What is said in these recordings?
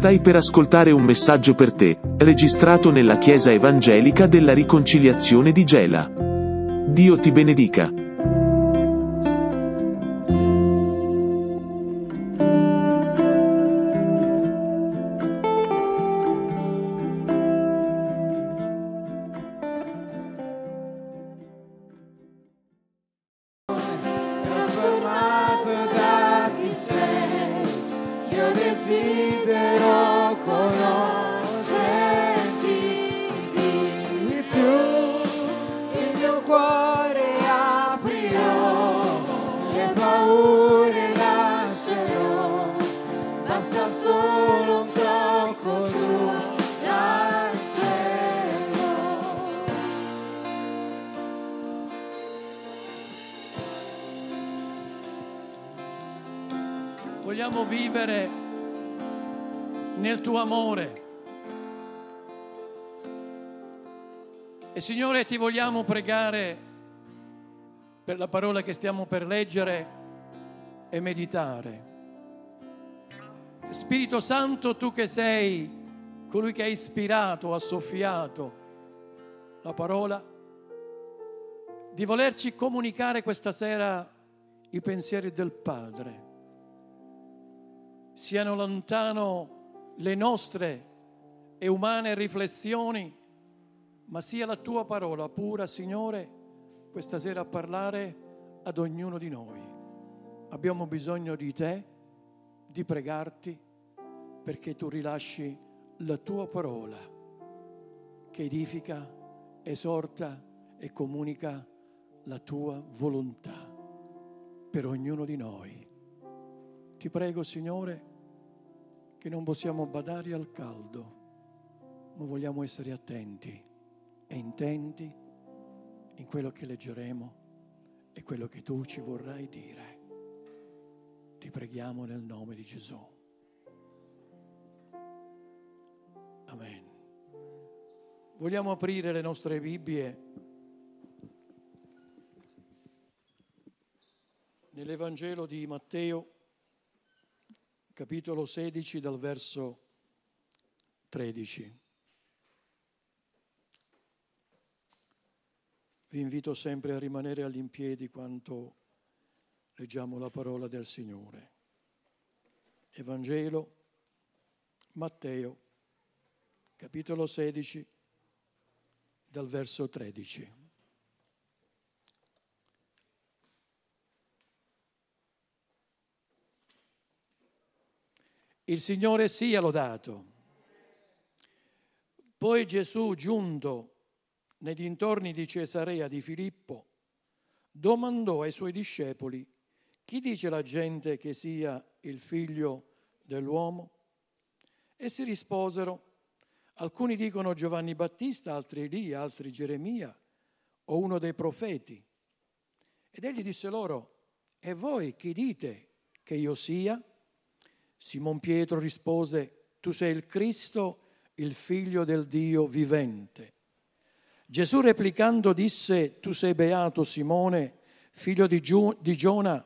Stai per ascoltare un messaggio per te, registrato nella Chiesa Evangelica della Riconciliazione di Gela. Dio ti benedica. Pregare per la parola che stiamo per leggere e meditare. Spirito Santo, tu che sei colui che ha ispirato, ha soffiato la parola, di volerci comunicare questa sera i pensieri del Padre siano lontano le nostre e umane riflessioni, ma sia la tua parola pura, Signore, questa sera a parlare ad ognuno di noi. Abbiamo bisogno di te, di pregarti, perché tu rilasci la tua parola che edifica, esorta e comunica la tua volontà per ognuno di noi. Ti prego, Signore, che non possiamo badare al caldo, ma vogliamo essere attenti e intenti in quello che leggeremo e quello che tu ci vorrai dire. Ti preghiamo nel nome di Gesù. Amen. Vogliamo aprire le nostre Bibbie nell'Evangelo di Matteo capitolo 16 dal verso 13. Vi invito sempre a rimanere all'impiedi quanto leggiamo la parola del Signore. Evangelo Matteo, capitolo 16, dal verso 13. Il Signore sia lodato. Poi Gesù, giunto nei dintorni di Cesarea di Filippo, domandò ai suoi discepoli, chi dice la gente che sia il figlio dell'uomo? Essi risposero, alcuni dicono Giovanni Battista, altri Elia, altri Geremia o uno dei profeti. Ed egli disse loro, e voi chi dite che io sia? Simon Pietro rispose, tu sei il Cristo, il figlio del Dio vivente. Gesù replicando disse, tu sei beato Simone, figlio di, Giu- di Giona,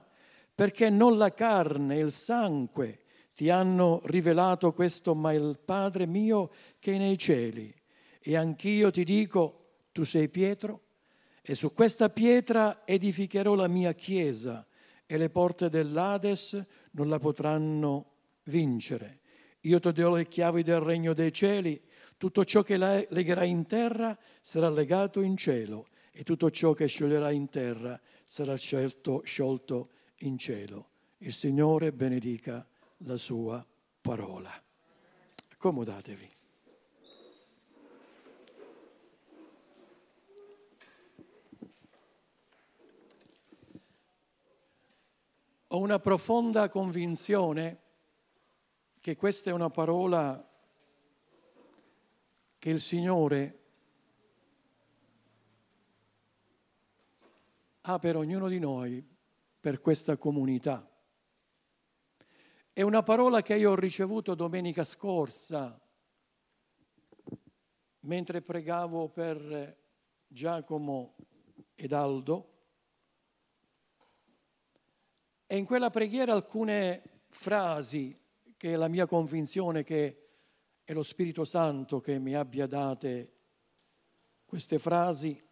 perché non la carne e il sangue ti hanno rivelato questo, ma il Padre mio che è nei cieli. E anch'io ti dico, tu sei Pietro, e su questa pietra edificherò la mia chiesa, e le porte dell'Ades non la potranno vincere. Io ti do le chiavi del regno dei cieli, tutto ciò che legherai in terra sarà legato in cielo e tutto ciò che scioglierai in terra sarà scelto, sciolto in cielo. Il Signore benedica la sua parola. Accomodatevi. Ho una profonda convinzione che questa è una parola che il Signore ha per ognuno di noi, per questa comunità. È una parola che io ho ricevuto domenica scorsa, mentre pregavo per Giacomo ed Aldo, e in quella preghiera alcune frasi che è la mia convinzione che è lo Spirito Santo che mi abbia date queste frasi,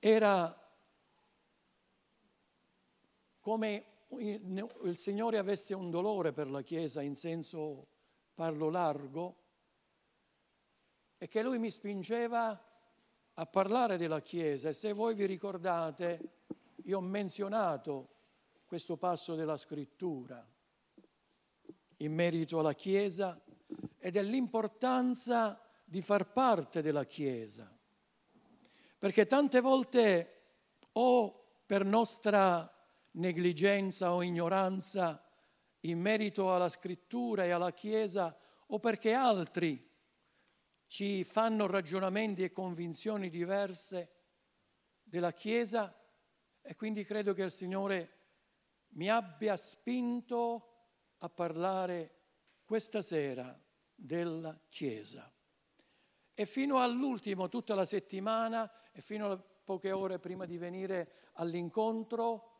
era come il Signore avesse un dolore per la Chiesa in senso parlo largo e che Lui mi spingeva a parlare della Chiesa. E se voi vi ricordate io ho menzionato questo passo della scrittura in merito alla Chiesa e dell'importanza di far parte della Chiesa. Perché tante volte o per nostra negligenza o ignoranza in merito alla scrittura e alla Chiesa o perché altri ci fanno ragionamenti e convinzioni diverse della Chiesa e quindi credo che il Signore mi abbia spinto a parlare questa sera della Chiesa. E fino all'ultimo, tutta la settimana e fino a poche ore prima di venire all'incontro,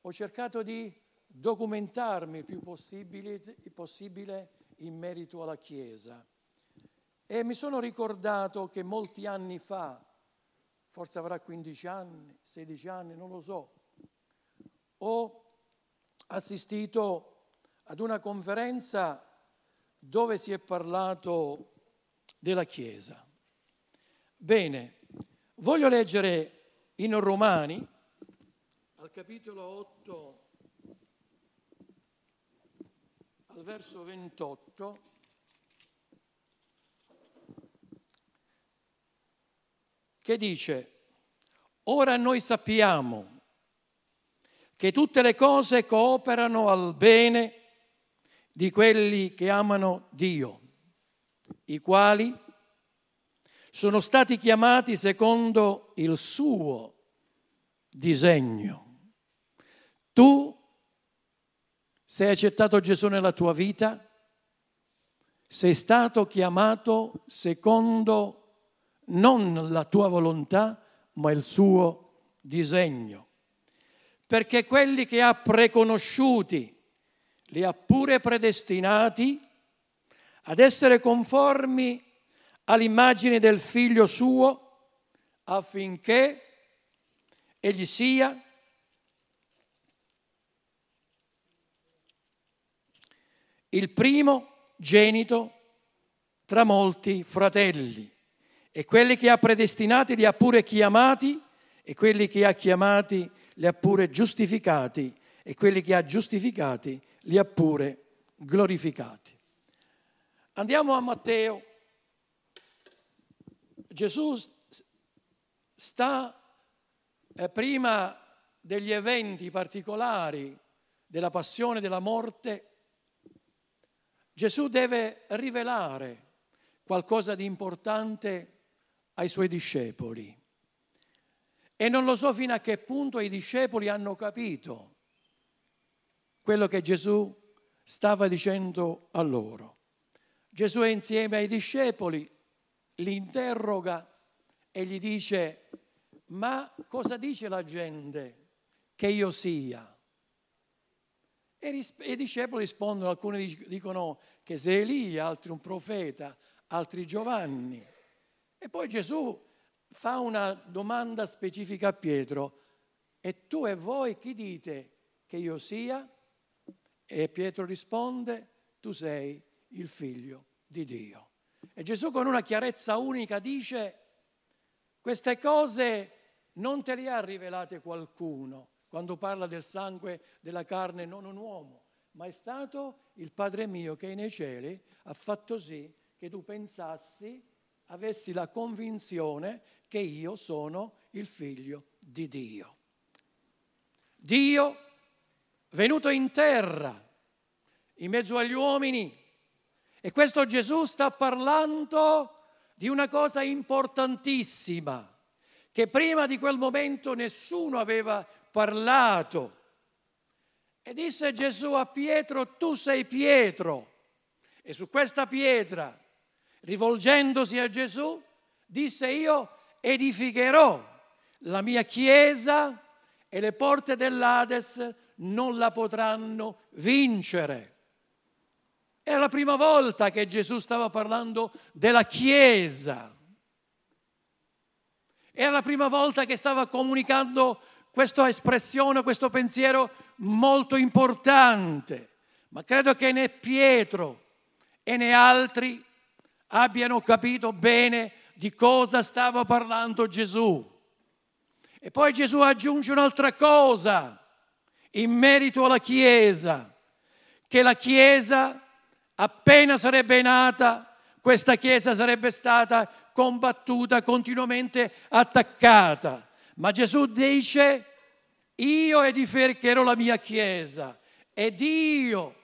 ho cercato di documentarmi il più possibile, possibile in merito alla Chiesa. E mi sono ricordato che molti anni fa, forse avrà 15 anni, 16 anni, non lo so, ho assistito ad una conferenza dove si è parlato della Chiesa. Bene, voglio leggere in Romani, al capitolo 8, al verso 28, che dice, ora noi sappiamo che tutte le cose cooperano al bene di quelli che amano Dio, i quali sono stati chiamati secondo il suo disegno. Tu sei accettato Gesù nella tua vita, sei stato chiamato secondo non la tua volontà, ma il suo disegno. Perché quelli che ha preconosciuti li ha pure predestinati ad essere conformi all'immagine del figlio suo affinché egli sia il primo genito tra molti fratelli. E quelli che ha predestinati li ha pure chiamati, e quelli che ha chiamati li ha pure giustificati, e quelli che ha giustificati li ha pure glorificati. Andiamo a Matteo. Gesù sta eh, prima degli eventi particolari della passione, della morte, Gesù deve rivelare qualcosa di importante ai suoi discepoli. E non lo so fino a che punto i discepoli hanno capito quello che Gesù stava dicendo a loro. Gesù è insieme ai discepoli, li interroga e gli dice, ma cosa dice la gente che io sia? E i discepoli rispondono, alcuni dicono che sei Elia, altri un profeta, altri Giovanni. E poi Gesù fa una domanda specifica a Pietro, e tu e voi chi dite che io sia? E Pietro risponde, tu sei il figlio di Dio. E Gesù con una chiarezza unica dice, queste cose non te le ha rivelate qualcuno quando parla del sangue della carne, non un uomo, ma è stato il Padre mio che nei cieli ha fatto sì che tu pensassi, avessi la convinzione che io sono il figlio di Dio. Dio venuto in terra, in mezzo agli uomini. E questo Gesù sta parlando di una cosa importantissima, che prima di quel momento nessuno aveva parlato. E disse Gesù a Pietro, tu sei Pietro. E su questa pietra, rivolgendosi a Gesù, disse io edificherò la mia chiesa e le porte dell'Ades non la potranno vincere. Era la prima volta che Gesù stava parlando della Chiesa. Era la prima volta che stava comunicando questa espressione, questo pensiero molto importante. Ma credo che né Pietro e né altri abbiano capito bene di cosa stava parlando Gesù. E poi Gesù aggiunge un'altra cosa in merito alla Chiesa, che la Chiesa appena sarebbe nata, questa Chiesa sarebbe stata combattuta, continuamente attaccata. Ma Gesù dice, io edificherò la mia Chiesa. È Dio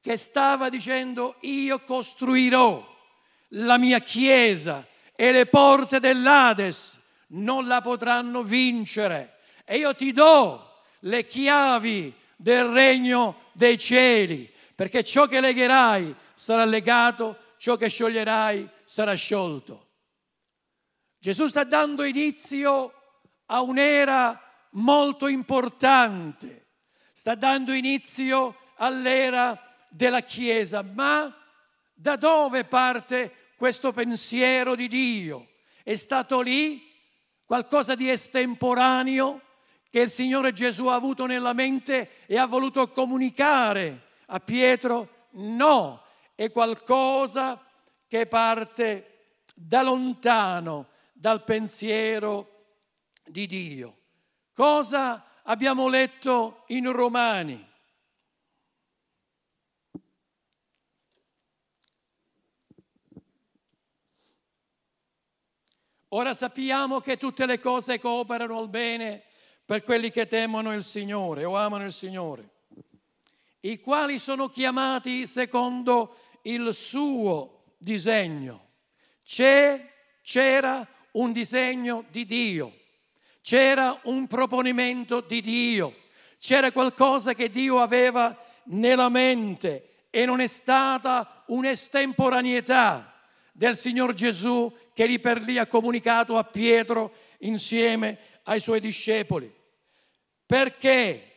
che stava dicendo, io costruirò la mia Chiesa e le porte dell'Ades non la potranno vincere. E io ti do le chiavi del regno dei cieli, perché ciò che legherai sarà legato, ciò che scioglierai sarà sciolto. Gesù sta dando inizio a un'era molto importante, sta dando inizio all'era della Chiesa, ma da dove parte questo pensiero di Dio? È stato lì qualcosa di estemporaneo che il Signore Gesù ha avuto nella mente e ha voluto comunicare a Pietro? No, è qualcosa che parte da lontano dal pensiero di Dio. Cosa abbiamo letto in Romani? Ora sappiamo che tutte le cose cooperano al bene per quelli che temono il Signore o amano il Signore, i quali sono chiamati secondo il suo disegno. C'è, c'era un disegno di Dio, c'era un proponimento di Dio, c'era qualcosa che Dio aveva nella mente e non è stata un'estemporaneità del Signor Gesù che lì per lì ha comunicato a Pietro insieme ai suoi discepoli. Perché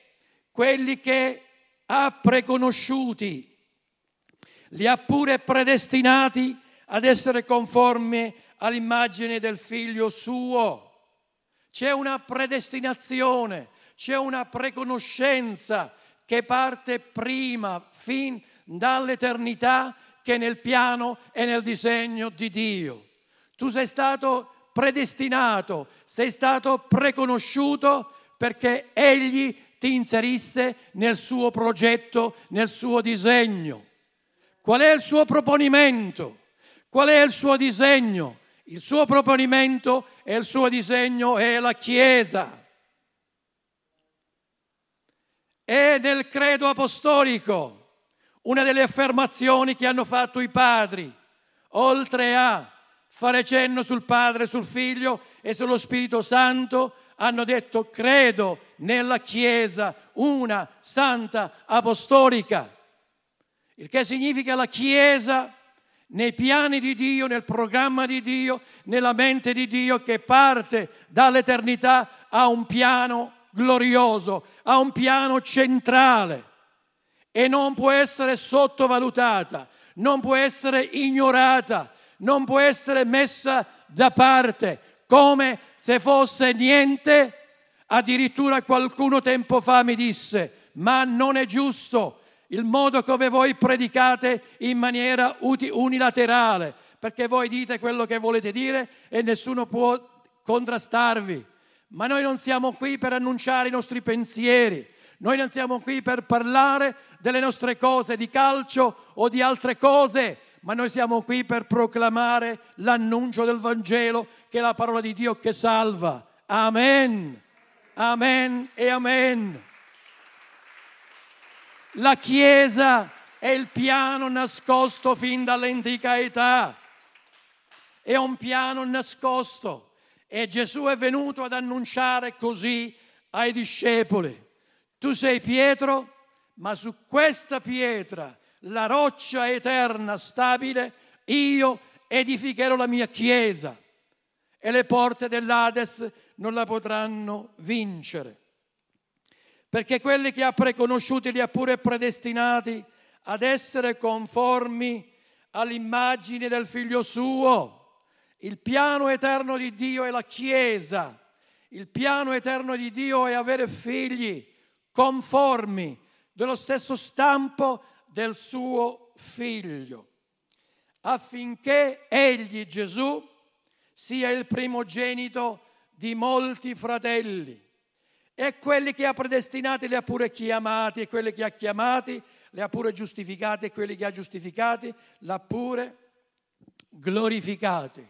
quelli che ha preconosciuti li ha pure predestinati ad essere conformi all'immagine del figlio suo. C'è una predestinazione, c'è una preconoscenza che parte prima, fin dall'eternità, che nel piano e nel disegno di Dio. Tu sei stato predestinato, sei stato preconosciuto perché Egli ti inserisse nel suo progetto, nel suo disegno. Qual è il suo proponimento? Qual è il suo disegno? Il suo proponimento e il suo disegno è la Chiesa. È nel credo apostolico una delle affermazioni che hanno fatto i padri, oltre a fare cenno sul Padre, sul Figlio e sullo Spirito Santo, hanno detto credo nella Chiesa, una santa apostolica, il che significa la Chiesa nei piani di Dio, nel programma di Dio, nella mente di Dio che parte dall'eternità a un piano glorioso, a un piano centrale. E non può essere sottovalutata, non può essere ignorata, non può essere messa da parte come se fosse niente. Addirittura qualcuno tempo fa mi disse, ma non è giusto il modo come voi predicate in maniera unilaterale, perché voi dite quello che volete dire e nessuno può contrastarvi. Ma noi non siamo qui per annunciare i nostri pensieri, noi non siamo qui per parlare delle nostre cose di calcio o di altre cose, ma noi siamo qui per proclamare l'annuncio del Vangelo che è la parola di Dio che salva. Amen. Amen e amen. La Chiesa è il piano nascosto fin dall'antica età. È un piano nascosto e Gesù è venuto ad annunciare così ai discepoli. Tu sei Pietro, ma su questa pietra, la roccia eterna, stabile, io edificherò la mia chiesa e le porte dell'Ades non la potranno vincere perché quelli che ha preconosciuti li ha pure predestinati ad essere conformi all'immagine del figlio suo. Il piano eterno di Dio è la Chiesa. Il piano eterno di Dio è avere figli conformi dello stesso stampo del suo figlio, affinché egli, Gesù, sia il primogenito di molti fratelli. E quelli che ha predestinati li ha pure chiamati, e quelli che ha chiamati li ha pure giustificati, e quelli che ha giustificati l'ha pure glorificati.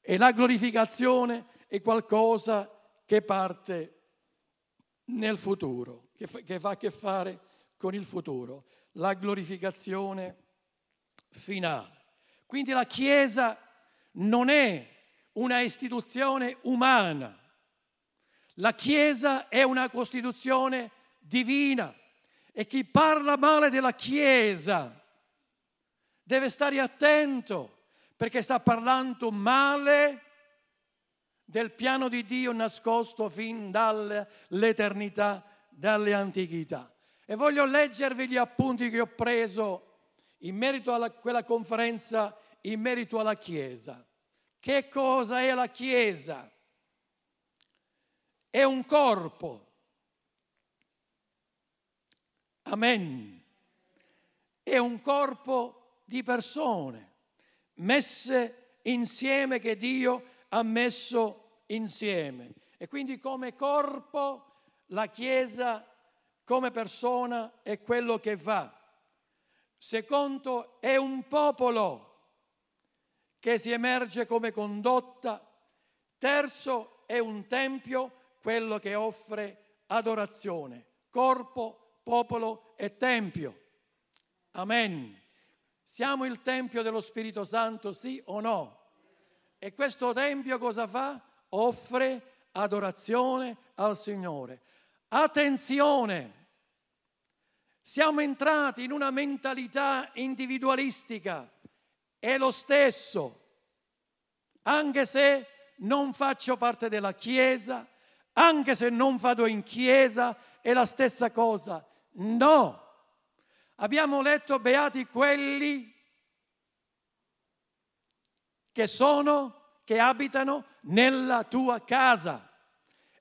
E la glorificazione è qualcosa che parte nel futuro, che fa, che fa a che fare con il futuro, la glorificazione finale. Quindi la Chiesa non è una istituzione umana, la Chiesa è una costituzione divina e chi parla male della Chiesa deve stare attento perché sta parlando male del piano di Dio nascosto fin dall'eternità, dalle antichità. E voglio leggervi gli appunti che ho preso in merito a quella conferenza, in merito alla Chiesa. Che cosa è la Chiesa? È un corpo. Amen. È un corpo di persone messe insieme che Dio ha messo insieme. E quindi come corpo la Chiesa, come persona, è quello che fa. Secondo, è un popolo che si emerge come condotta. Terzo, è un tempio, quello che offre adorazione. Corpo, popolo e tempio. Amen. Siamo il Tempio dello Spirito Santo, sì o no? E questo Tempio cosa fa? Offre adorazione al Signore. Attenzione! Siamo entrati in una mentalità individualistica. È lo stesso. Anche se non faccio parte della Chiesa, anche se non vado in Chiesa, è la stessa cosa. No! Abbiamo letto beati quelli che sono, che abitano nella tua casa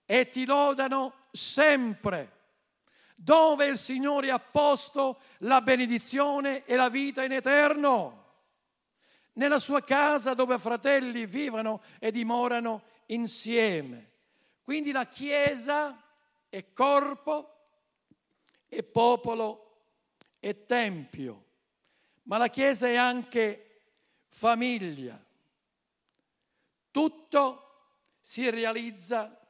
e ti lodano sempre. Dove il Signore ha posto la benedizione e la vita in eterno. Nella sua casa dove fratelli vivono e dimorano insieme. Quindi la Chiesa è corpo e popolo e tempio, ma la Chiesa è anche famiglia. Tutto si realizza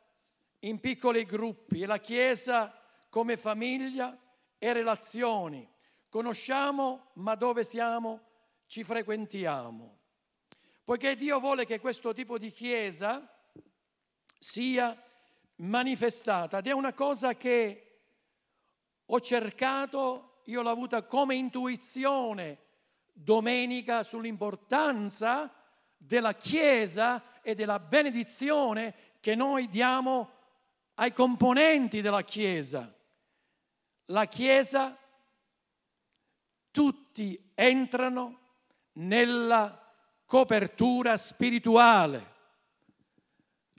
in piccoli gruppi e la Chiesa come famiglia e relazioni. Conosciamo, ma dove siamo ci frequentiamo. Poiché Dio vuole che questo tipo di Chiesa sia manifestata ed è una cosa che ho cercato io l'ho avuta come intuizione domenica sull'importanza della Chiesa e della benedizione che noi diamo ai componenti della Chiesa. La Chiesa, tutti entrano nella copertura spirituale.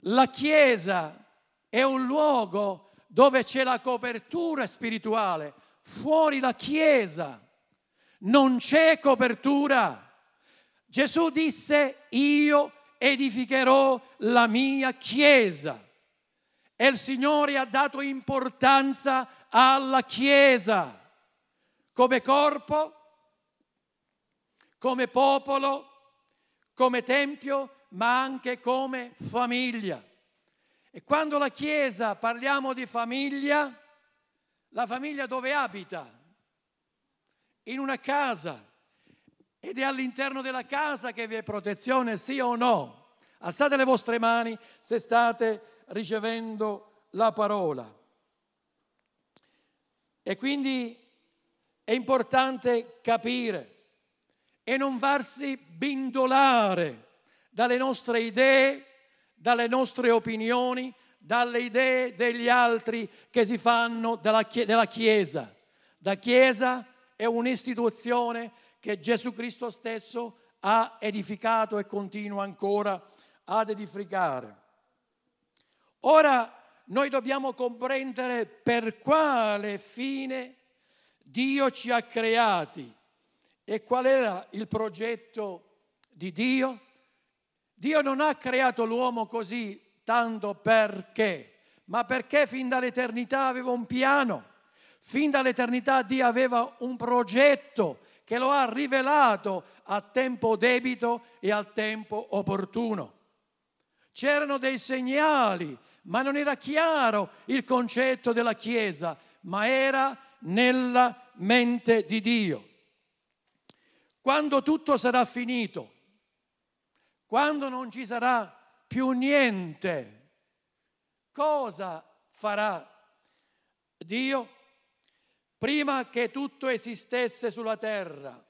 La Chiesa è un luogo dove c'è la copertura spirituale fuori la Chiesa, non c'è copertura. Gesù disse, io edificherò la mia Chiesa. E il Signore ha dato importanza alla Chiesa come corpo, come popolo, come tempio, ma anche come famiglia. E quando la Chiesa parliamo di famiglia, la famiglia dove abita? In una casa. Ed è all'interno della casa che vi è protezione, sì o no? Alzate le vostre mani se state ricevendo la parola. E quindi è importante capire e non farsi bindolare dalle nostre idee, dalle nostre opinioni, dalle idee degli altri che si fanno della, Chiesa. Da Chiesa è un'istituzione che Gesù Cristo stesso ha edificato e continua ancora ad edificare. Ora noi dobbiamo comprendere per quale fine Dio ci ha creati e qual era il progetto di Dio. Dio non ha creato l'uomo così tanto perché, ma perché fin dall'eternità aveva un piano, fin dall'eternità Dio aveva un progetto che lo ha rivelato a tempo debito e al tempo opportuno. C'erano dei segnali, ma non era chiaro il concetto della Chiesa, ma era nella mente di Dio. Quando tutto sarà finito, quando non ci sarà più niente, cosa farà Dio? Prima che tutto esistesse sulla terra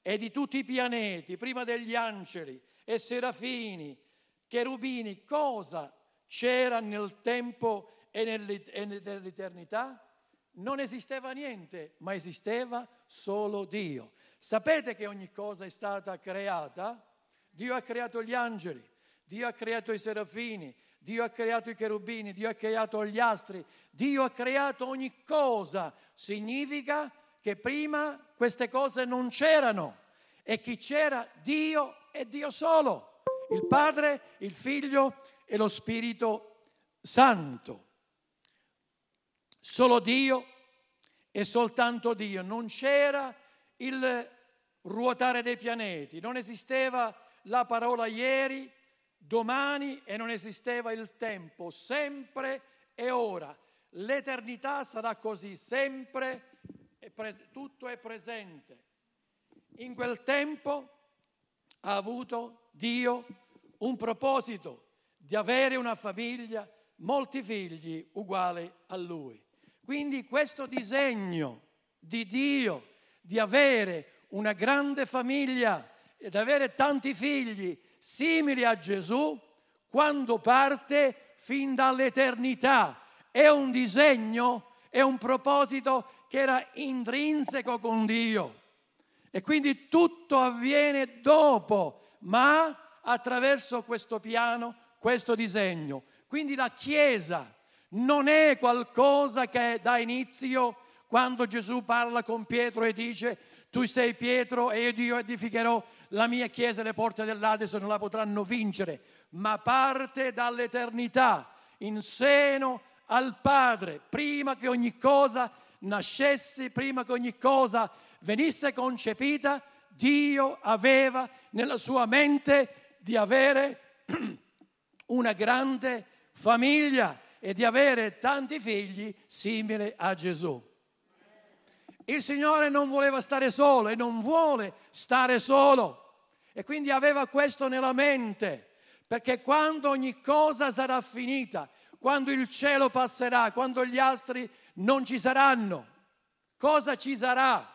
e di tutti i pianeti, prima degli angeli e serafini, cherubini, cosa c'era nel tempo e nell'eternità? Non esisteva niente, ma esisteva solo Dio. Sapete che ogni cosa è stata creata? Dio ha creato gli angeli, Dio ha creato i serafini, Dio ha creato i cherubini, Dio ha creato gli astri, Dio ha creato ogni cosa. Significa che prima queste cose non c'erano e chi c'era? Dio e Dio solo, il Padre, il Figlio e lo Spirito Santo. Solo Dio e soltanto Dio. Non c'era il ruotare dei pianeti, non esisteva la parola ieri, domani e non esisteva il tempo, sempre e ora. L'eternità sarà così, sempre, tutto è presente. In quel tempo ha avuto Dio un proposito di avere una famiglia, molti figli uguali a lui. Quindi questo disegno di Dio di avere una grande famiglia ed avere tanti figli simili a Gesù, quando parte fin dall'eternità, è un disegno, è un proposito che era intrinseco con Dio. E quindi tutto avviene dopo, ma attraverso questo piano, questo disegno. Quindi la Chiesa non è qualcosa che dà inizio quando Gesù parla con Pietro e dice tu sei Pietro e io edificherò la mia chiesa e le porte dell'Ades non la potranno vincere, ma parte dall'eternità in seno al Padre, prima che ogni cosa nascesse, prima che ogni cosa venisse concepita, Dio aveva nella sua mente di avere una grande famiglia e di avere tanti figli simili a Gesù. Il Signore non voleva stare solo e non vuole stare solo. E quindi aveva questo nella mente, perché quando ogni cosa sarà finita, quando il cielo passerà, quando gli astri non ci saranno, cosa ci sarà?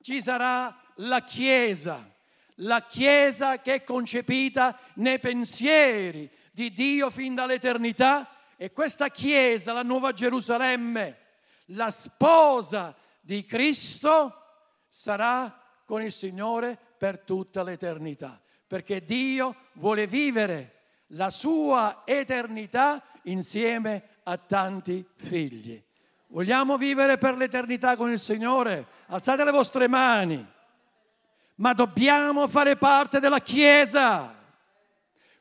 Ci sarà la Chiesa, la Chiesa che è concepita nei pensieri di Dio fin dall'eternità e questa Chiesa, la Nuova Gerusalemme, la sposa di Cristo, sarà con il Signore per tutta l'eternità, perché Dio vuole vivere la sua eternità insieme a tanti figli. Vogliamo vivere per l'eternità con il Signore? Alzate le vostre mani. Ma dobbiamo fare parte della Chiesa.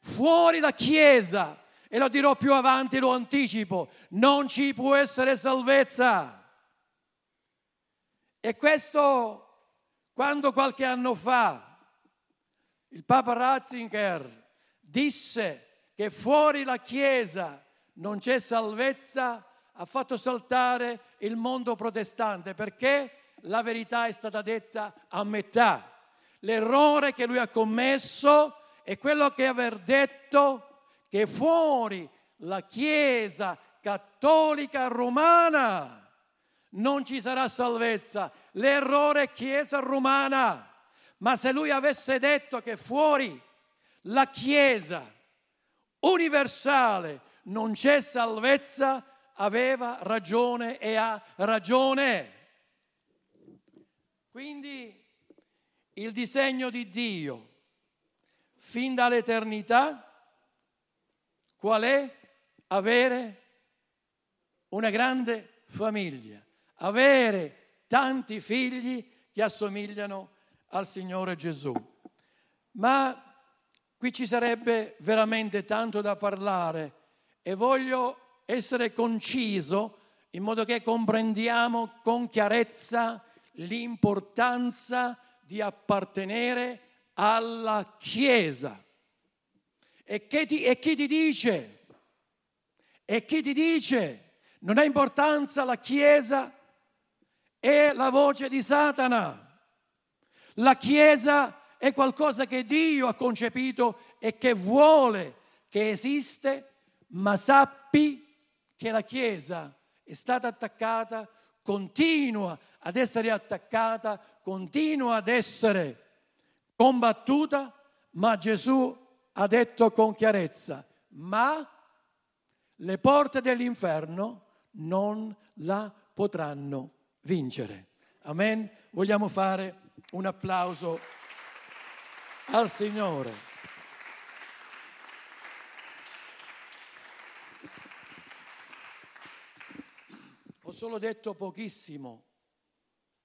Fuori la Chiesa, e lo dirò più avanti, lo anticipo, non ci può essere salvezza. E questo quando qualche anno fa il Papa Ratzinger disse che fuori la Chiesa non c'è salvezza, ha fatto saltare il mondo protestante perché la verità è stata detta a metà. L'errore che lui ha commesso è quello che aver detto che fuori la Chiesa cattolica romana non ci sarà salvezza. L'errore è Chiesa romana. Ma se lui avesse detto che fuori la Chiesa universale non c'è salvezza, aveva ragione e ha ragione. Quindi il disegno di Dio fin dall'eternità qual è? Avere una grande famiglia, avere tanti figli che assomigliano al Signore Gesù. Ma qui ci sarebbe veramente tanto da parlare e voglio essere conciso in modo che comprendiamo con chiarezza l'importanza di appartenere alla Chiesa. E, ti, e chi ti dice? E chi ti dice? Non ha importanza la Chiesa è la voce di Satana. La Chiesa è qualcosa che Dio ha concepito e che vuole che esiste, ma sappi che la Chiesa è stata attaccata, continua ad essere attaccata, continua ad essere combattuta, ma Gesù ha detto con chiarezza, ma le porte dell'inferno non la potranno vincere. Amen. Vogliamo fare un applauso al Signore. Ho solo detto pochissimo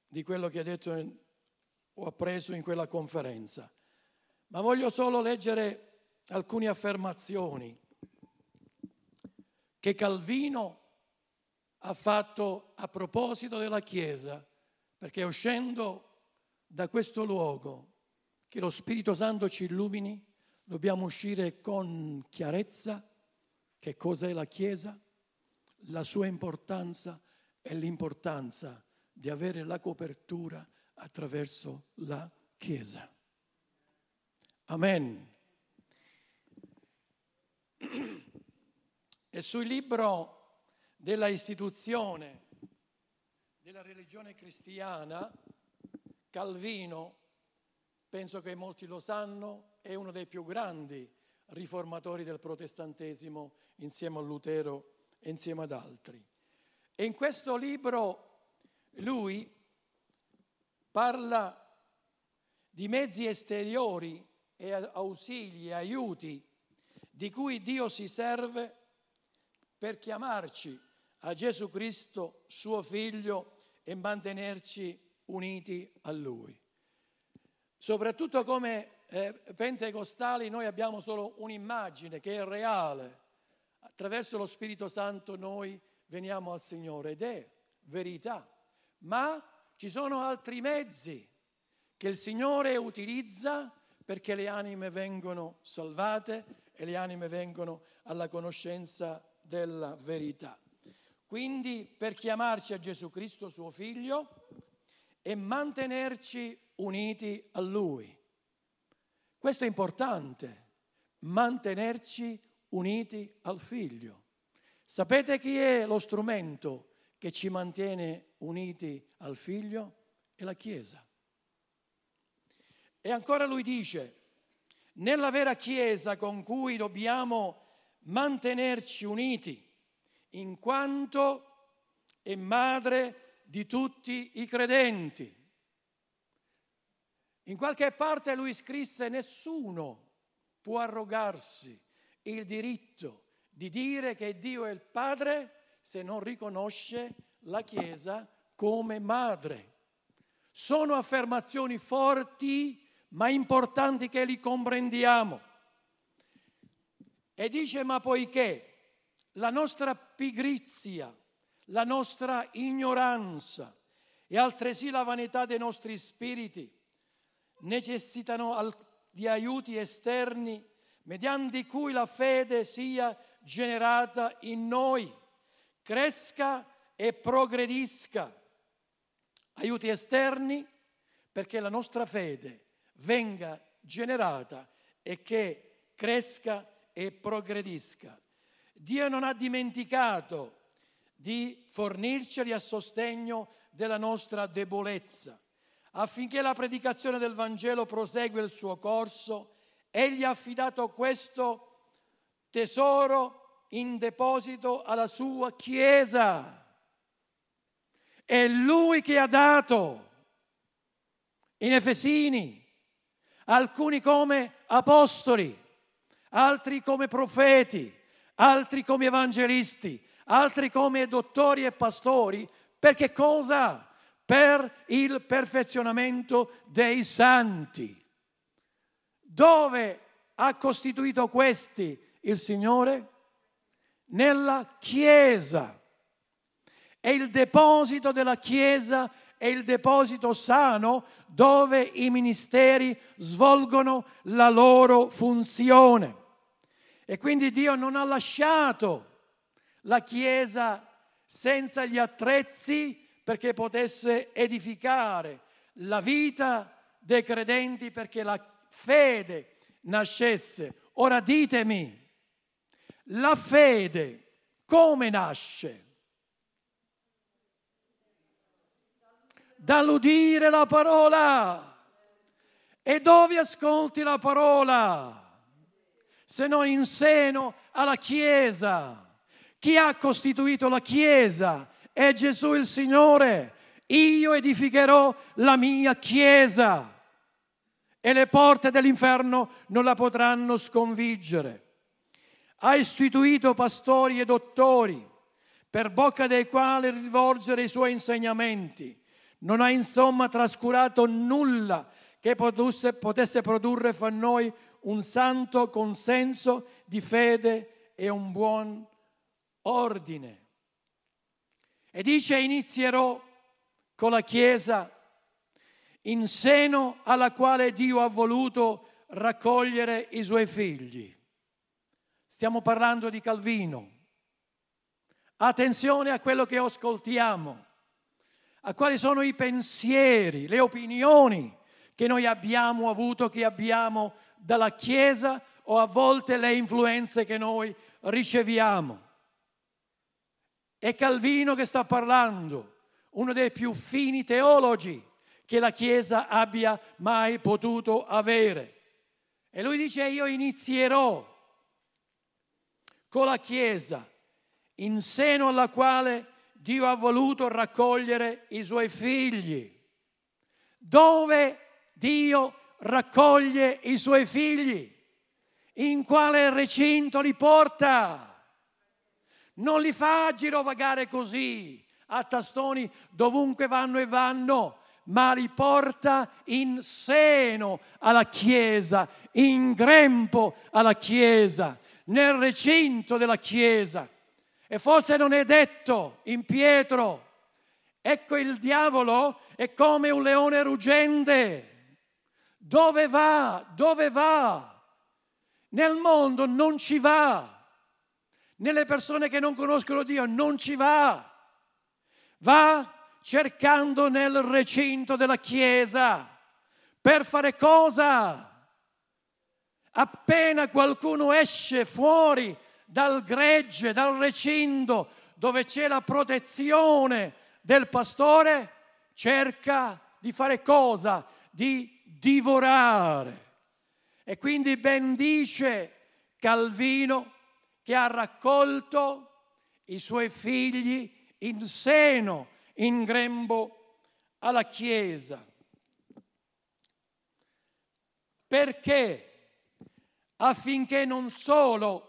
di quello che ha detto ho appreso in quella conferenza, ma voglio solo leggere alcune affermazioni che Calvino ha fatto a proposito della Chiesa, perché uscendo da questo luogo, che lo Spirito Santo ci illumini, dobbiamo uscire con chiarezza che cos'è la Chiesa, la sua importanza e l'importanza di avere la copertura attraverso la Chiesa. Amen. E sul libro della istituzione della religione cristiana, Calvino, penso che molti lo sanno, è uno dei più grandi riformatori del protestantesimo insieme a Lutero e insieme ad altri. E in questo libro lui parla di mezzi esteriori e ausili aiuti di cui Dio si serve per chiamarci a Gesù Cristo, suo figlio, e mantenerci uniti a Lui. Soprattutto come eh, pentecostali noi abbiamo solo un'immagine che è reale. Attraverso lo Spirito Santo noi veniamo al Signore ed è verità. Ma ci sono altri mezzi che il Signore utilizza perché le anime vengono salvate e le anime vengono alla conoscenza della verità. Quindi per chiamarci a Gesù Cristo suo figlio e mantenerci uniti a Lui. Questo è importante, mantenerci uniti al figlio. Sapete chi è lo strumento che ci mantiene uniti al figlio? È la Chiesa. E ancora lui dice, nella vera Chiesa con cui dobbiamo mantenerci uniti, in quanto è madre di tutti i credenti. In qualche parte lui scrisse nessuno può arrogarsi il diritto di dire che Dio è il Padre se non riconosce la Chiesa come madre. Sono affermazioni forti ma importanti che li comprendiamo. E dice ma poiché la nostra pigrizia, la nostra ignoranza e altresì la vanità dei nostri spiriti necessitano di aiuti esterni mediante cui la fede sia generata in noi, cresca e progredisca. Aiuti esterni perché la nostra fede venga generata e che cresca e progredisca. Dio non ha dimenticato di fornirceli a sostegno della nostra debolezza. Affinché la predicazione del Vangelo prosegua il suo corso, Egli ha affidato questo tesoro in deposito alla sua Chiesa. È Lui che ha dato in Efesini, alcuni come apostoli, altri come profeti, altri come evangelisti, altri come dottori e pastori. Perché cosa? Per il perfezionamento dei santi. Dove ha costituito questi il Signore? Nella Chiesa. E il deposito della Chiesa è il deposito sano dove i ministeri svolgono la loro funzione. E quindi Dio non ha lasciato la Chiesa senza gli attrezzi perché potesse edificare la vita dei credenti perché la fede nascesse. Ora ditemi, la fede come nasce? Dall'udire la parola. E dove ascolti la parola? Se non in seno alla Chiesa. Chi ha costituito la Chiesa? È Gesù il Signore. Io edificherò la mia Chiesa e le porte dell'inferno non la potranno sconfiggere. Ha istituito pastori e dottori per bocca dei quali rivolgere i suoi insegnamenti. Non ha insomma trascurato nulla che potesse, potesse produrre fra noi un santo consenso di fede e un buon ordine. E dice inizierò con la Chiesa in seno alla quale Dio ha voluto raccogliere i suoi figli. Stiamo parlando di Calvino. Attenzione a quello che ascoltiamo, a quali sono i pensieri, le opinioni che noi abbiamo avuto, che abbiamo dalla Chiesa o a volte le influenze che noi riceviamo. È Calvino che sta parlando, uno dei più fini teologi che la Chiesa abbia mai potuto avere. E lui dice io inizierò con la Chiesa in seno alla quale Dio ha voluto raccogliere i suoi figli. Dove Dio raccoglie i suoi figli? In quale recinto li porta? Non li fa girovagare così, a tastoni dovunque vanno e vanno, ma li porta in seno alla Chiesa, in grempo alla Chiesa, nel recinto della Chiesa. E forse non è detto in Pietro, ecco il diavolo è come un leone ruggente. Dove va? Dove va? Nel mondo non ci va. Nelle persone che non conoscono Dio non ci va. Va cercando nel recinto della Chiesa. Per fare cosa? Appena qualcuno esce fuori dal gregge, dal recinto dove c'è la protezione del pastore, cerca di fare cosa? Di divorare. E quindi bendice Calvino che ha raccolto i suoi figli in seno in grembo alla Chiesa. Perché? Affinché non solo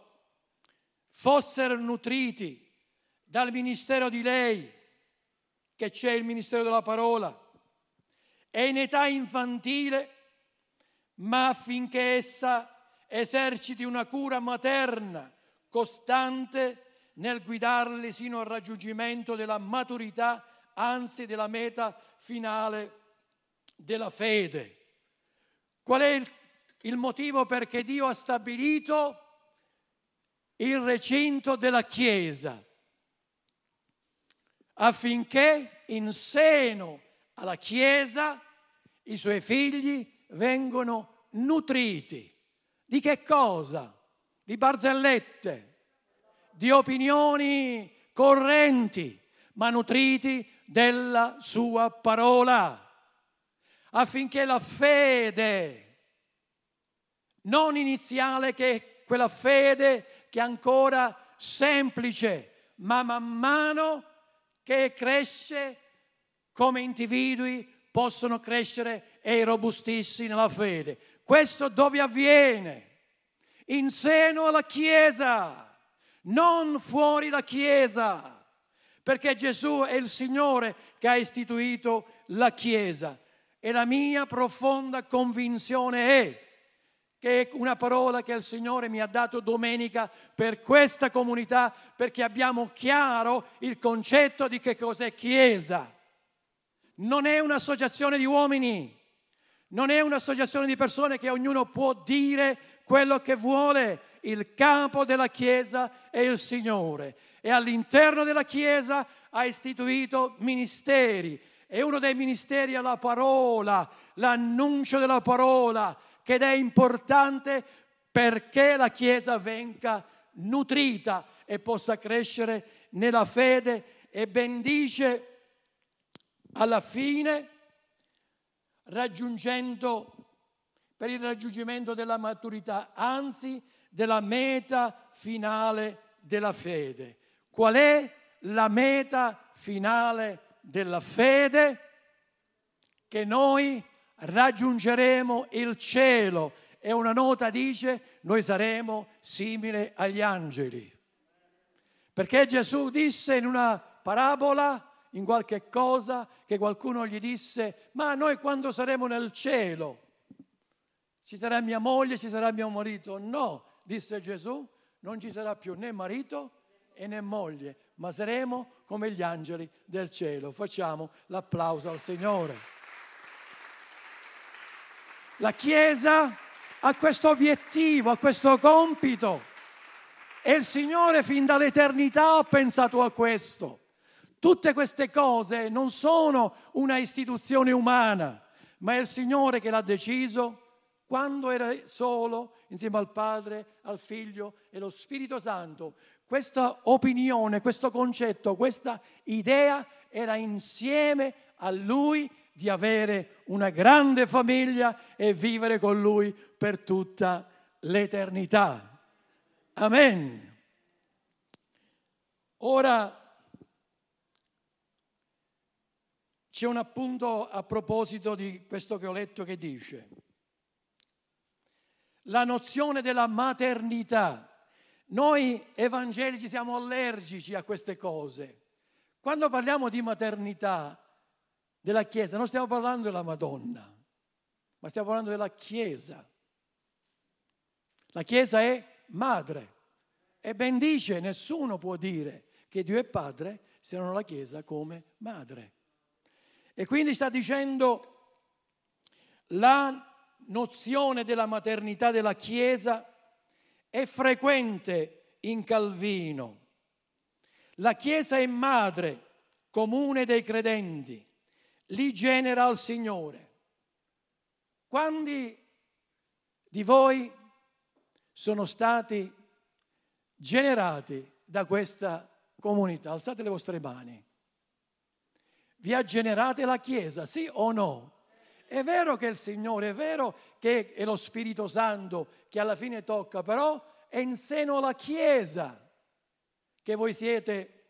fossero nutriti dal ministero di lei, che c'è il ministero della parola, e in età infantile, ma affinché essa eserciti una cura materna costante nel guidarli sino al raggiungimento della maturità anzi della meta finale della fede. Qual è il, il motivo perché Dio ha stabilito il recinto della Chiesa? Affinché in seno alla Chiesa i suoi figli vengano nutriti. Di che cosa? Di barzellette, di opinioni correnti, ma nutriti della sua parola, affinché la fede non iniziale, che è quella fede che è ancora semplice, ma man mano che cresce come individui possono crescere e i robustissimi nella fede. Questo dove avviene? In seno alla Chiesa, non fuori la Chiesa, perché Gesù è il Signore che ha istituito la Chiesa. E la mia profonda convinzione è che è una parola che il Signore mi ha dato domenica per questa comunità, perché abbiamo chiaro il concetto di che cos'è Chiesa. Non è un'associazione di uomini, non è un'associazione di persone che ognuno può dire quello che vuole. Il capo della Chiesa è il Signore e all'interno della Chiesa ha istituito ministeri e uno dei ministeri è la parola, l'annuncio della parola, che è importante perché la Chiesa venga nutrita e possa crescere nella fede e bendice alla fine raggiungendo per il raggiungimento della maturità, anzi della meta finale della fede. Qual è la meta finale della fede? Che noi raggiungeremo il cielo e una nota dice noi saremo simili agli angeli. Perché Gesù disse in una parabola, in qualche cosa, che qualcuno gli disse, ma noi quando saremo nel cielo, ci sarà mia moglie, ci sarà mio marito? No, disse Gesù, non ci sarà più né marito e né moglie, ma saremo come gli angeli del cielo. Facciamo l'applauso al Signore. La Chiesa ha questo obiettivo, ha questo compito e il Signore fin dall'eternità ha pensato a questo. Tutte queste cose non sono una istituzione umana, ma è il Signore che l'ha deciso quando era solo insieme al Padre, al Figlio e allo Spirito Santo. Questa opinione, questo concetto, questa idea era insieme a Lui di avere una grande famiglia e vivere con Lui per tutta l'eternità. Amen. Ora c'è un appunto a proposito di questo che ho letto che dice la nozione della maternità. Noi evangelici siamo allergici a queste cose. Quando parliamo di maternità, della Chiesa, non stiamo parlando della Madonna, ma stiamo parlando della Chiesa. La Chiesa è madre e bendice, nessuno può dire che Dio è padre se non la Chiesa come madre. E quindi sta dicendo la nozione della maternità della Chiesa è frequente in Calvino. La Chiesa è madre comune dei credenti li genera il Signore. Quanti di voi sono stati generati da questa comunità? Alzate le vostre mani. Vi ha generate la Chiesa, sì o no? È vero che è il Signore, è vero che è lo Spirito Santo che alla fine tocca, però è in seno alla Chiesa che voi siete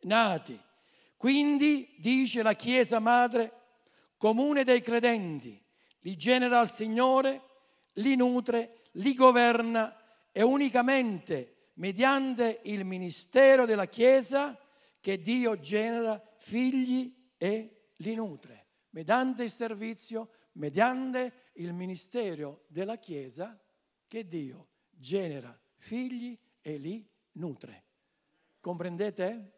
nati. Quindi, dice la Chiesa Madre, comune dei credenti, li genera il Signore, li nutre, li governa e unicamente mediante il ministero della Chiesa che Dio genera figli e li nutre. Mediante il servizio, mediante il ministero della Chiesa che Dio genera figli e li nutre. Comprendete?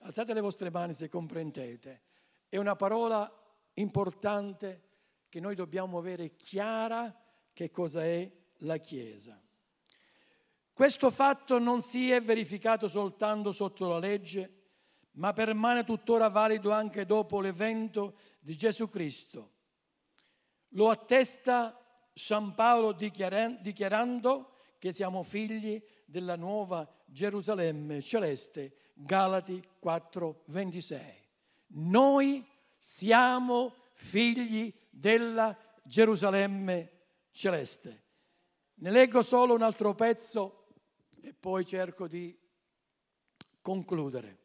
Alzate le vostre mani se comprendete. È una parola importante che noi dobbiamo avere chiara che cosa è la Chiesa. Questo fatto non si è verificato soltanto sotto la legge, ma permane tuttora valido anche dopo l'evento di Gesù Cristo. Lo attesta San Paolo dichiarando che siamo figli della nuova Gerusalemme celeste Galati 4, 26. Noi siamo figli della Gerusalemme celeste. Ne leggo solo un altro pezzo e poi cerco di concludere.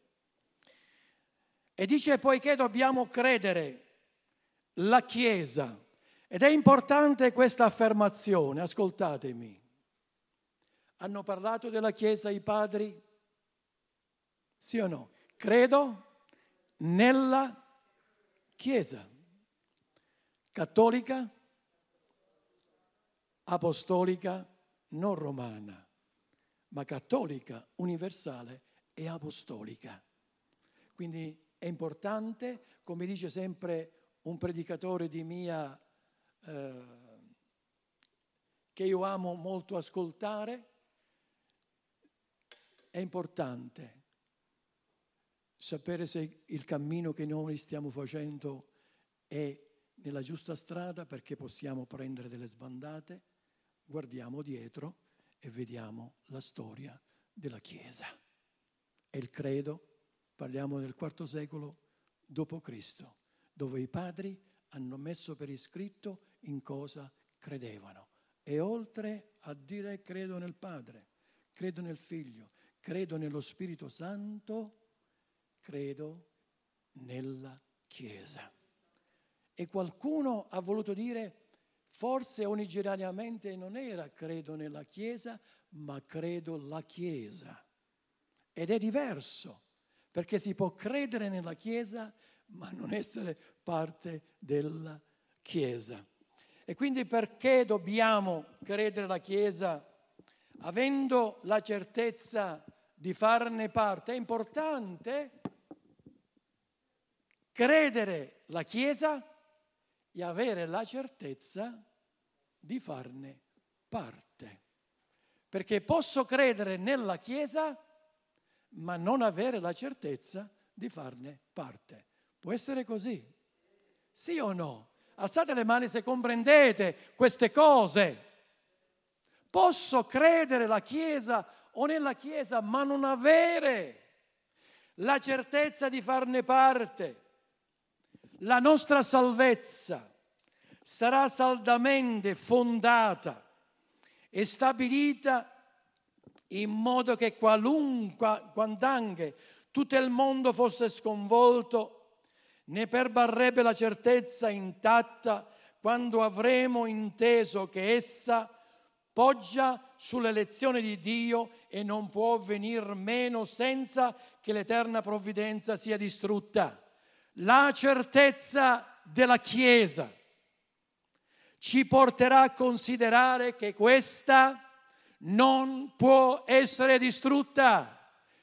E dice poiché dobbiamo credere la Chiesa. Ed è importante questa affermazione, ascoltatemi. Hanno parlato della Chiesa i padri? Sì o no? Credo nella Chiesa cattolica, apostolica, non romana, ma cattolica, universale e apostolica. Quindi è importante, come dice sempre un predicatore di mia, eh, che io amo molto ascoltare, è importante sapere se il cammino che noi stiamo facendo è nella giusta strada perché possiamo prendere delle sbandate, guardiamo dietro e vediamo la storia della Chiesa. È il credo, parliamo del IV secolo d.C., dove i padri hanno messo per iscritto in cosa credevano. E oltre a dire credo nel Padre, credo nel Figlio, credo nello Spirito Santo, credo nella Chiesa. E qualcuno ha voluto dire, forse originariamente non era credo nella Chiesa, ma credo la Chiesa. Ed è diverso, perché si può credere nella Chiesa, ma non essere parte della Chiesa. E quindi perché dobbiamo credere alla Chiesa avendo la certezza di farne parte? È importante credere la Chiesa e avere la certezza di farne parte. Perché posso credere nella Chiesa, ma non avere la certezza di farne parte. Può essere così? Sì o no? Alzate le mani se comprendete queste cose. Posso credere la Chiesa o nella Chiesa, ma non avere la certezza di farne parte la nostra salvezza sarà saldamente fondata e stabilita in modo che qualunque, quand'anche tutto il mondo fosse sconvolto, ne perbarrebbe la certezza intatta quando avremo inteso che essa poggia sull'elezione di Dio e non può venir meno senza che l'eterna provvidenza sia distrutta la certezza della Chiesa ci porterà a considerare che questa non può essere distrutta.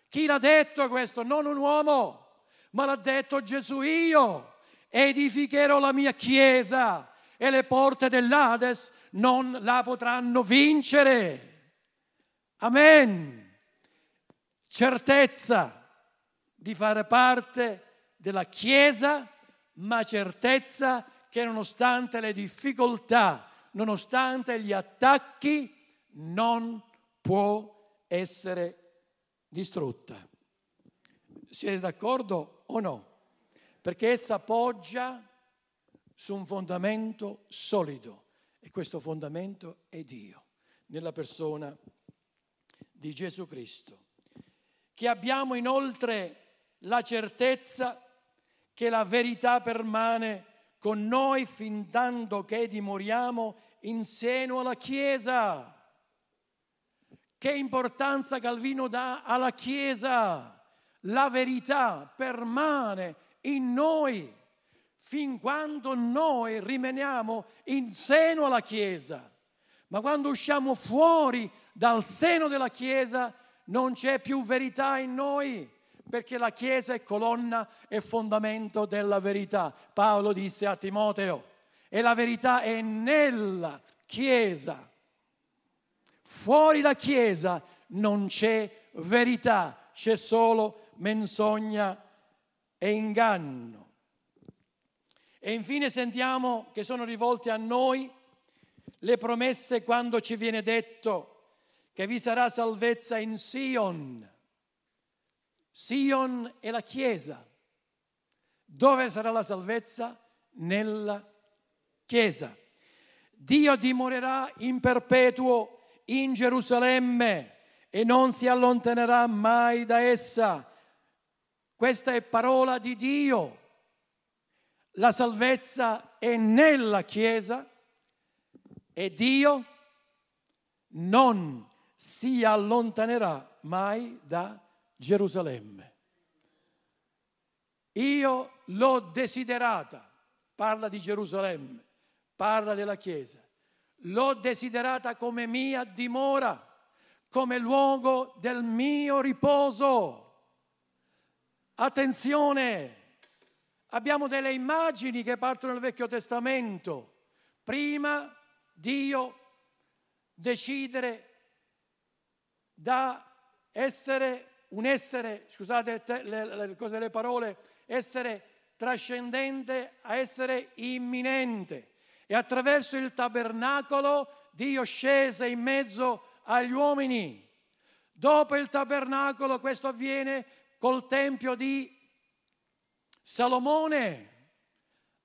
Chi l'ha detto questo? Non un uomo, ma l'ha detto Gesù io. Edificherò la mia Chiesa e le porte dell'Ades non la potranno vincere. Amen. Certezza di fare parte della Chiesa, ma certezza che nonostante le difficoltà, nonostante gli attacchi, non può essere distrutta. Siete d'accordo o no? Perché essa poggia su un fondamento solido e questo fondamento è Dio, nella persona di Gesù Cristo, che abbiamo inoltre la certezza che la verità permane con noi fin tanto che dimoriamo in seno alla Chiesa. Che importanza Calvino dà alla Chiesa? La verità permane in noi fin quando noi rimaniamo in seno alla Chiesa. Ma quando usciamo fuori dal seno della Chiesa non c'è più verità in noi perché la Chiesa è colonna e fondamento della verità. Paolo disse a Timoteo, e la verità è nella Chiesa. Fuori la Chiesa non c'è verità, c'è solo menzogna e inganno. E infine sentiamo che sono rivolte a noi le promesse quando ci viene detto che vi sarà salvezza in Sion Sion è la Chiesa. Dove sarà la salvezza? Nella Chiesa. Dio dimorerà in perpetuo in Gerusalemme e non si allontanerà mai da essa. Questa è parola di Dio. la salvezza è nella Chiesa e Dio non si allontanerà mai da Gerusalemme. Io l'ho desiderata, parla di Gerusalemme, parla della Chiesa, l'ho desiderata come mia dimora, come luogo del mio riposo. Attenzione, abbiamo delle immagini che partono dal Vecchio Testamento. Prima Dio decidere da essere un essere, scusate le, le, le, le parole, essere trascendente a essere imminente. E attraverso il tabernacolo Dio scese in mezzo agli uomini. Dopo il tabernacolo questo avviene col tempio di Salomone.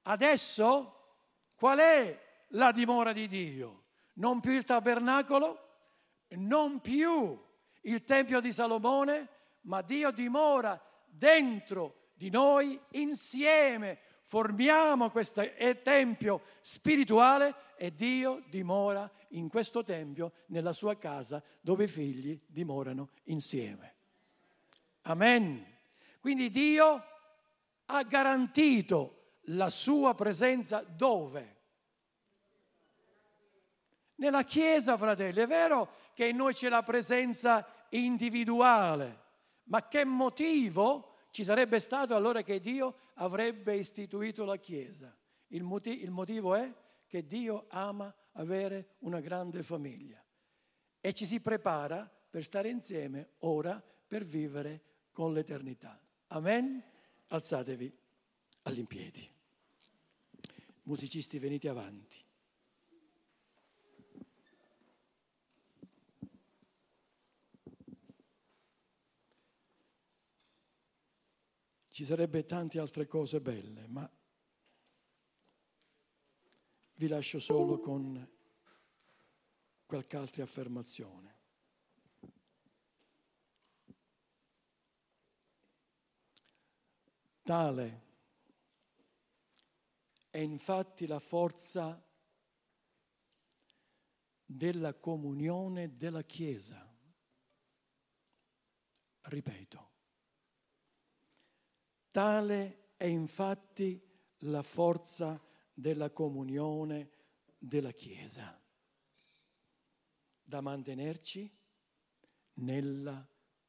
Adesso qual è la dimora di Dio? Non più il tabernacolo, non più il tempio di Salomone, ma Dio dimora dentro di noi insieme. Formiamo questo tempio spirituale e Dio dimora in questo tempio, nella sua casa, dove i figli dimorano insieme. Amen. Quindi Dio ha garantito la sua presenza dove? Nella Chiesa, fratelli, è vero che in noi c'è la presenza individuale, ma che motivo ci sarebbe stato allora che Dio avrebbe istituito la Chiesa? Il, motivo, il motivo è che Dio ama avere una grande famiglia e ci si prepara per stare insieme ora per vivere con l'eternità. Amen? Alzatevi all'impiedi. Musicisti, venite avanti. Ci sarebbe tante altre cose belle, ma vi lascio solo con qualche altra affermazione. Tale è infatti la forza della comunione della Chiesa. Ripeto, tale è infatti la forza della comunione della Chiesa, da mantenerci nella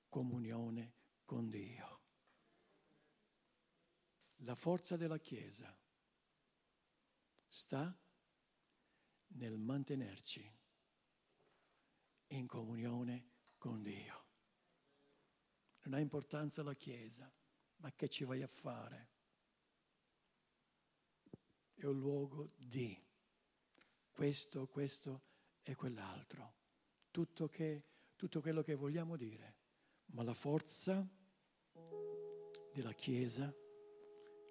comunione con Dio la forza della Chiesa sta nel mantenerci in comunione con Dio. Non ha importanza la Chiesa, ma che ci vai a fare? È un luogo di questo, questo e quell'altro. Tutto, che, tutto quello che vogliamo dire, ma la forza della Chiesa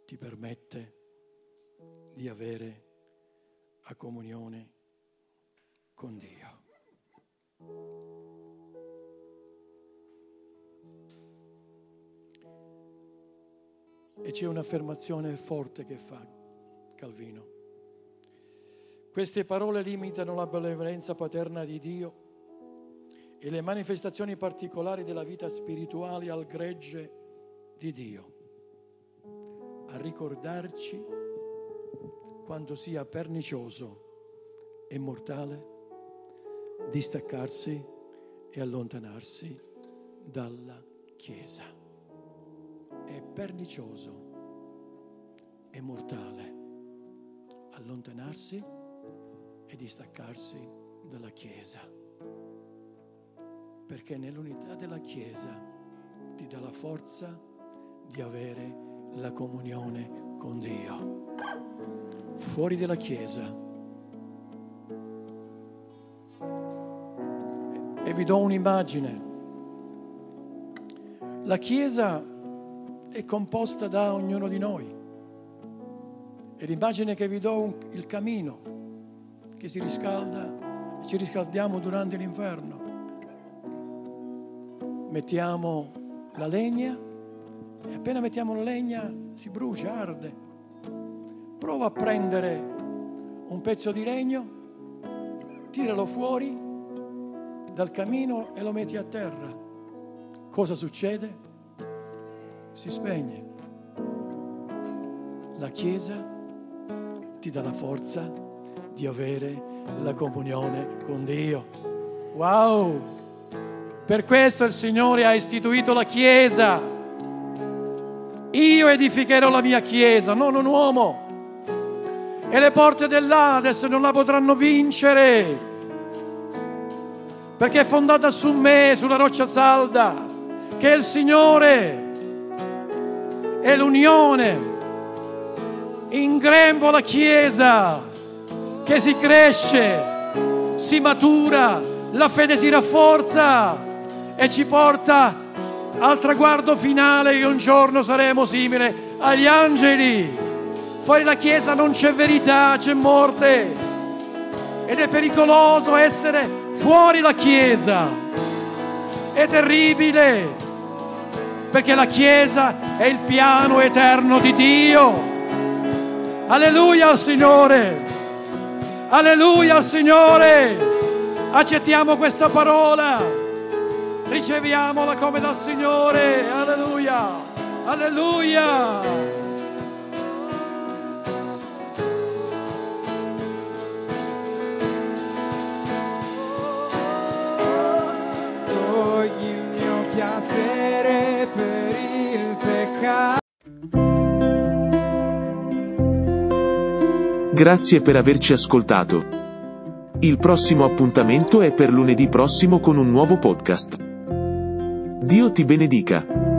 ti permette di avere a comunione con Dio. E c'è un'affermazione forte che fa Calvino. Queste parole limitano la benevolenza paterna di Dio e le manifestazioni particolari della vita spirituale al gregge di Dio a ricordarci quanto sia pernicioso e mortale distaccarsi e allontanarsi dalla Chiesa. È pernicioso e mortale allontanarsi e distaccarsi dalla Chiesa, perché nell'unità della Chiesa ti dà la forza di avere la comunione con Dio. Fuori dalla Chiesa. E vi do un'immagine. La Chiesa è composta da ognuno di noi. E l'immagine che vi do è il camino che si riscalda ci riscaldiamo durante l'inverno. Mettiamo la legna e appena mettiamo la legna si brucia, arde. prova a prendere un pezzo di legno, tiralo fuori dal camino e lo metti a terra. Cosa succede? Si spegne. La Chiesa ti dà la forza di avere la comunione con Dio. Wow! Per questo il Signore ha istituito la Chiesa. Io edificherò la mia Chiesa, non un uomo. E le porte dell'Ades non la potranno vincere perché è fondata su me, sulla roccia salda, che è il Signore, è l'unione. In grembo la Chiesa che si cresce, si matura, la fede si rafforza e ci porta al traguardo finale che un giorno saremo simili agli angeli. Fuori la Chiesa non c'è verità, c'è morte ed è pericoloso essere fuori la Chiesa. È terribile, perché la Chiesa è il piano eterno di Dio. Alleluia al Signore, alleluia al Signore. Accettiamo questa parola, riceviamola come dal Signore. Alleluia, alleluia. Piacere per il peccato. Grazie per averci ascoltato. Il prossimo appuntamento è per lunedì prossimo con un nuovo podcast. Dio ti benedica.